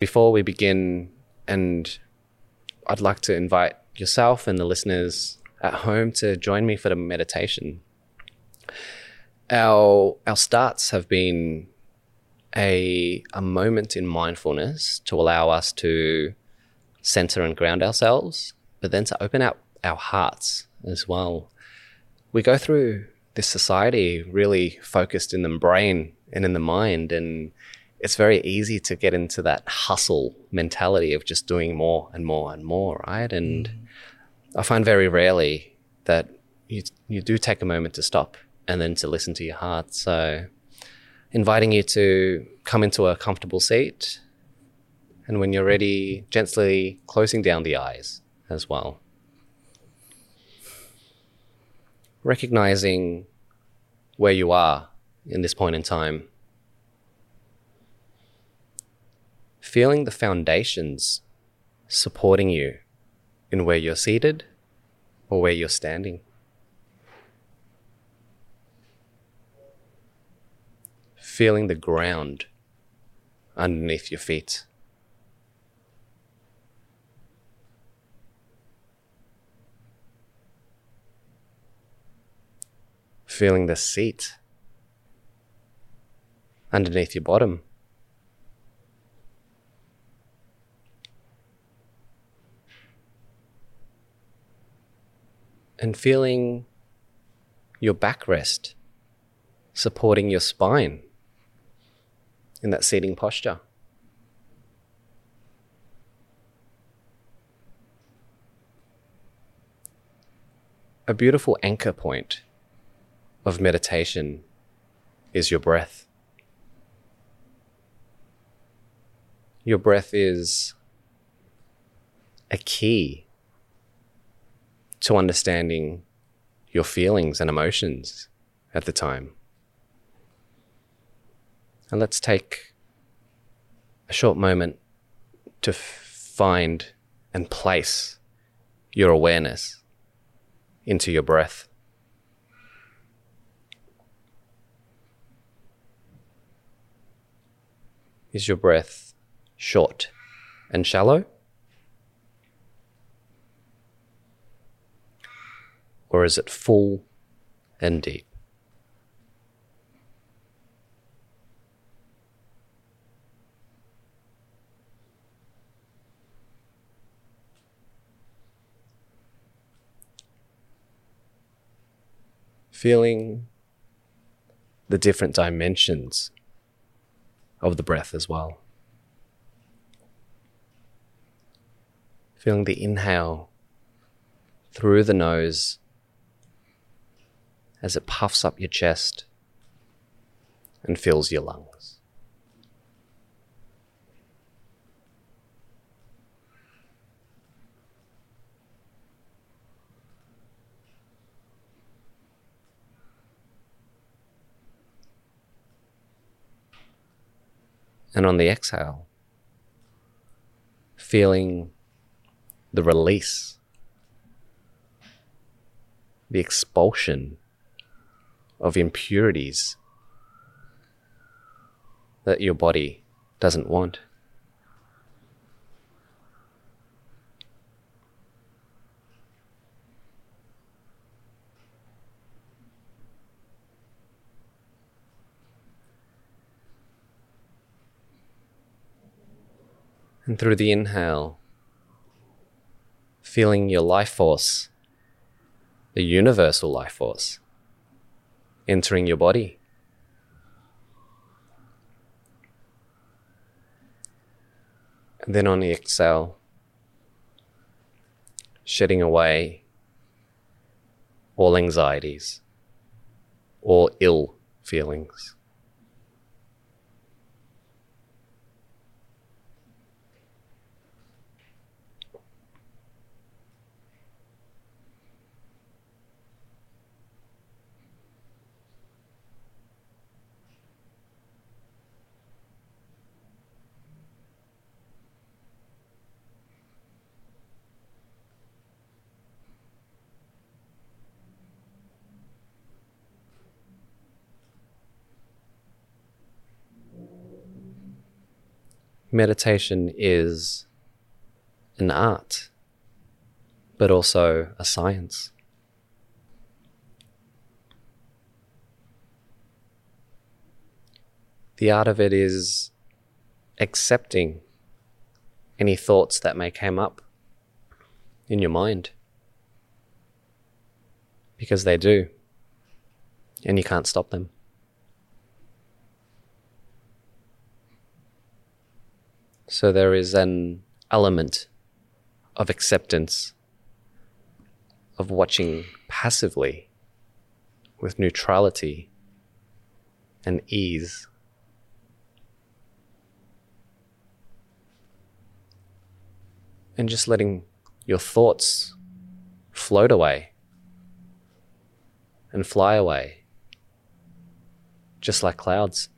Before we begin, and I'd like to invite yourself and the listeners at home to join me for the meditation. Our our starts have been a a moment in mindfulness to allow us to center and ground ourselves, but then to open up our hearts as well. We go through this society really focused in the brain and in the mind and it's very easy to get into that hustle mentality of just doing more and more and more, right? And mm. I find very rarely that you you do take a moment to stop and then to listen to your heart. So inviting you to come into a comfortable seat and when you're ready, gently closing down the eyes as well. Recognizing where you are in this point in time feeling the foundations supporting you in where you're seated or where you're standing. Feeling the ground underneath your feet. Feeling the seat underneath your bottom. And feeling your backrest supporting your spine in that seating posture. A beautiful anchor point of meditation is your breath. Your breath is a key to understanding your feelings and emotions at the time. And let's take a short moment to find and place your awareness into your breath. Is your breath short and shallow? Or is it full and deep? Feeling the different dimensions of the breath as well. Feeling the inhale through the nose as it puffs up your chest and fills your lungs. And on the exhale, feeling the release, the expulsion of impurities that your body doesn't want. And through the inhale, feeling your life force, the universal life force, entering your body. And then on the exhale, shedding away all anxieties, all ill feelings. Meditation is an art, but also a science. The art of it is accepting any thoughts that may come up in your mind. Because they do. And you can't stop them. So there is an element of acceptance, of watching passively with neutrality and ease. And just letting your thoughts float away and fly away, just like clouds.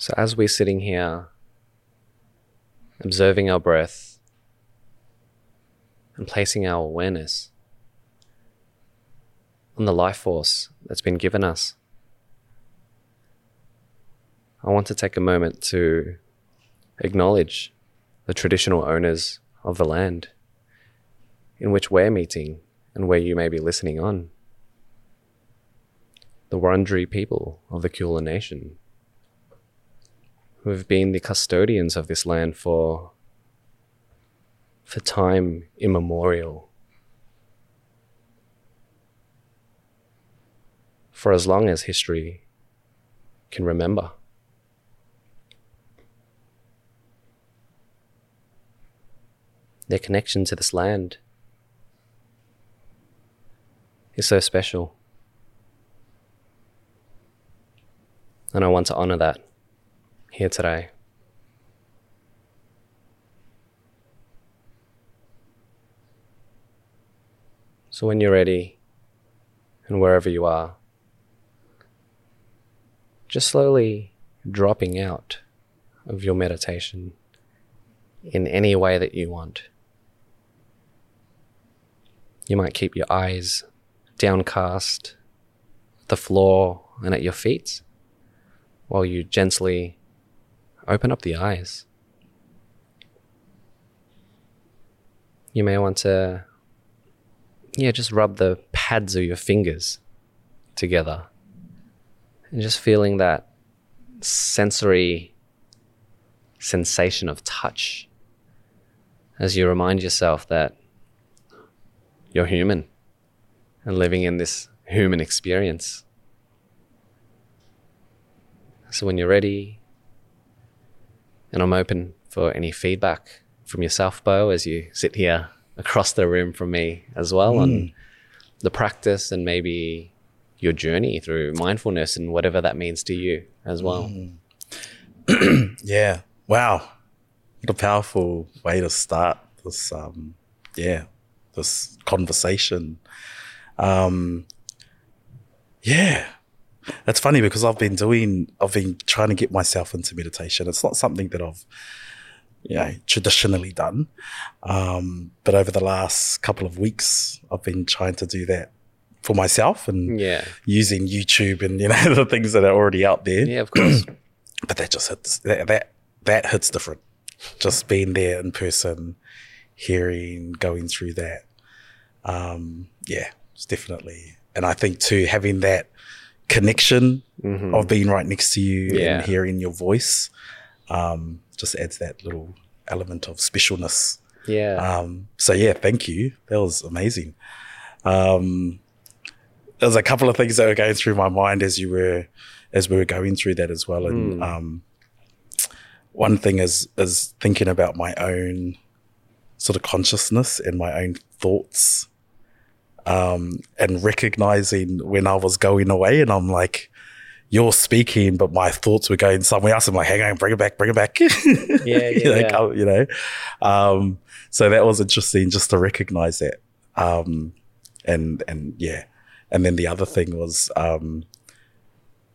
So, as we're sitting here, observing our breath and placing our awareness on the life force that's been given us, I want to take a moment to acknowledge the traditional owners of the land in which we're meeting and where you may be listening on. The Wurundjeri people of the Kulin Nation who have been the custodians of this land for for time immemorial. For as long as history can remember. Their connection to this land is so special. And I want to honor that here today. So, when you're ready, and wherever you are, just slowly dropping out of your meditation in any way that you want. You might keep your eyes downcast, at the floor, and at your feet, while you gently open up the eyes. You may want to, yeah, just rub the pads of your fingers together and just feeling that sensory sensation of touch as you remind yourself that you're human and living in this human experience. So when you're ready, and I'm open for any feedback from yourself, Bou, as you sit here across the room from me as well mm. on the practice and maybe your journey through mindfulness and whatever that means to you as well. Mm. yeah. Wow. What a powerful way to start this um yeah, this conversation. Um yeah. That's funny because I've been doing, I've been trying to get myself into meditation. It's not something that I've, you know, traditionally done. Um, but over the last couple of weeks, I've been trying to do that for myself and yeah. using YouTube and, you know, the things that are already out there. Yeah, of course. but that just hits, that, that, that hits different. Just being there in person, hearing, going through that. Um, yeah, it's definitely, and I think too, having that, connection mm-hmm. of being right next to you yeah. and hearing your voice um, just adds that little element of specialness. Yeah. Um, so yeah, thank you. That was amazing. Um, there's a couple of things that were going through my mind as you were as we were going through that as well. And mm. um, one thing is is thinking about my own sort of consciousness and my own thoughts um, and recognizing when I was going away, and I'm like, you're speaking, but my thoughts were going somewhere else. I'm like, hang on, bring it back, bring it back. Yeah, you know, yeah. come- you know. Um, so that was interesting just to recognize that. Um, and and yeah, and then the other thing was, um,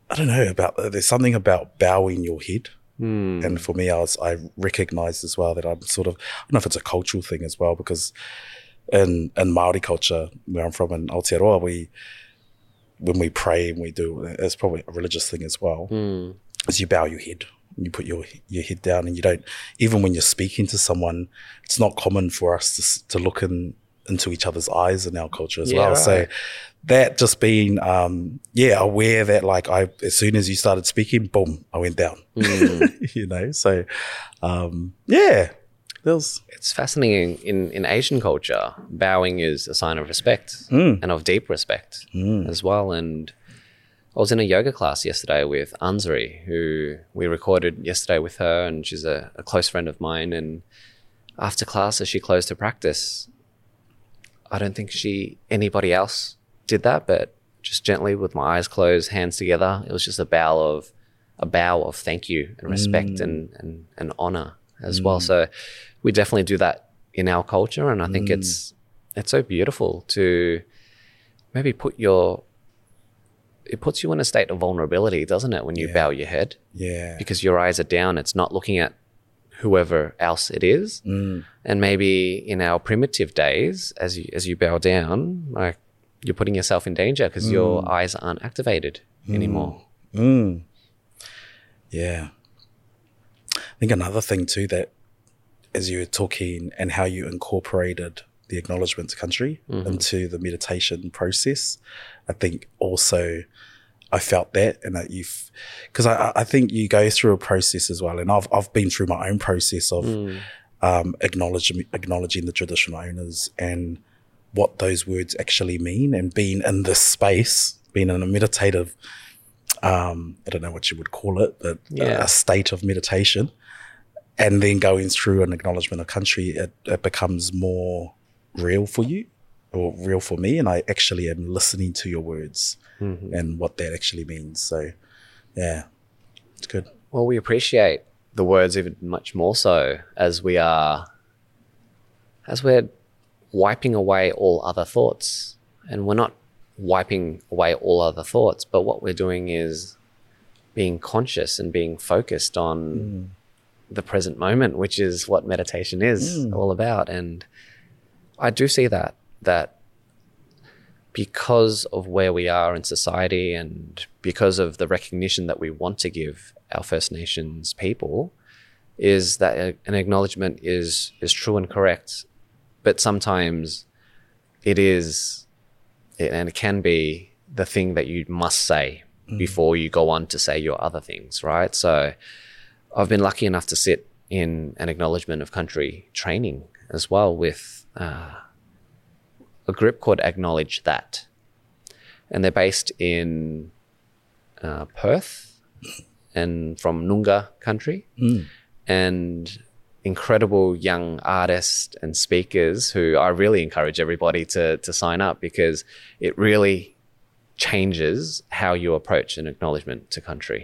I don't know about there's something about bowing your head. Hmm. And for me, I was I recognized as well that I'm sort of I don't know if it's a cultural thing as well because in in Maori culture where I'm from in Aotearoa, we when we pray and we do it's probably a religious thing as well. Hmm. is you bow your head you put your your head down and you don't even when you're speaking to someone it's not common for us to, to look in into each other's eyes in our culture as Yeah, well. So that just being um yeah aware that like i as soon as you started speaking boom i went down. Hmm. you know so um yeah there was It's fascinating. In, in Asian culture, bowing is a sign of respect Mm. and of deep respect Mm. as well. And I was in a yoga class yesterday with Anzari, who we recorded yesterday with her, and she's a, a close friend of mine. And after class, as she closed her practice, I don't think she anybody else did that, but just gently with my eyes closed, hands together, it was just a bow of a bow of thank you and respect and, and and honor as well. So we definitely do that in our culture, and I think it's it's so beautiful to maybe put your it puts you in a state of vulnerability, doesn't it, when you Yeah. bow your head yeah because your eyes are down. It's not looking at whoever else it is. Mm. And maybe in our primitive days, as you as you bow down, like you're putting yourself in danger because your eyes aren't activated anymore. Mm. Yeah. I think another thing too that as you were talking and how you incorporated the acknowledgement to country into the meditation process, I think also I felt that and that you've because I, I think you go through a process as well. And I've I've been through my own process of um, acknowledging acknowledging the traditional owners and what those words actually mean and being in this space, being in a meditative um, I don't know what you would call it, but Yeah. a, a state of meditation, and then going through an acknowledgement of country, it, it becomes more real for you or real for me. And I actually am listening to your words mm-hmm. and what that actually means. So, yeah, it's good. Well, we appreciate the words even much more so as we are, as we're wiping away all other thoughts. And we're not wiping away all other thoughts, but what we're doing is being conscious and being focused on mm. The present moment, which is what meditation is mm. all about. And I do see that, that because of where we are in society and because of the recognition that we want to give our First Nations people, is that an acknowledgement is is true and correct, but sometimes it is, and it can be the thing that you must say mm. before you go on to say your other things, right? So, I've been lucky enough to sit in an acknowledgement of country training as well with uh, a group called Acknowledge That. And they're based in uh, Perth and from Noongar country. And incredible young artists and speakers who I really encourage everybody to, to sign up because it really changes how you approach an acknowledgement to country.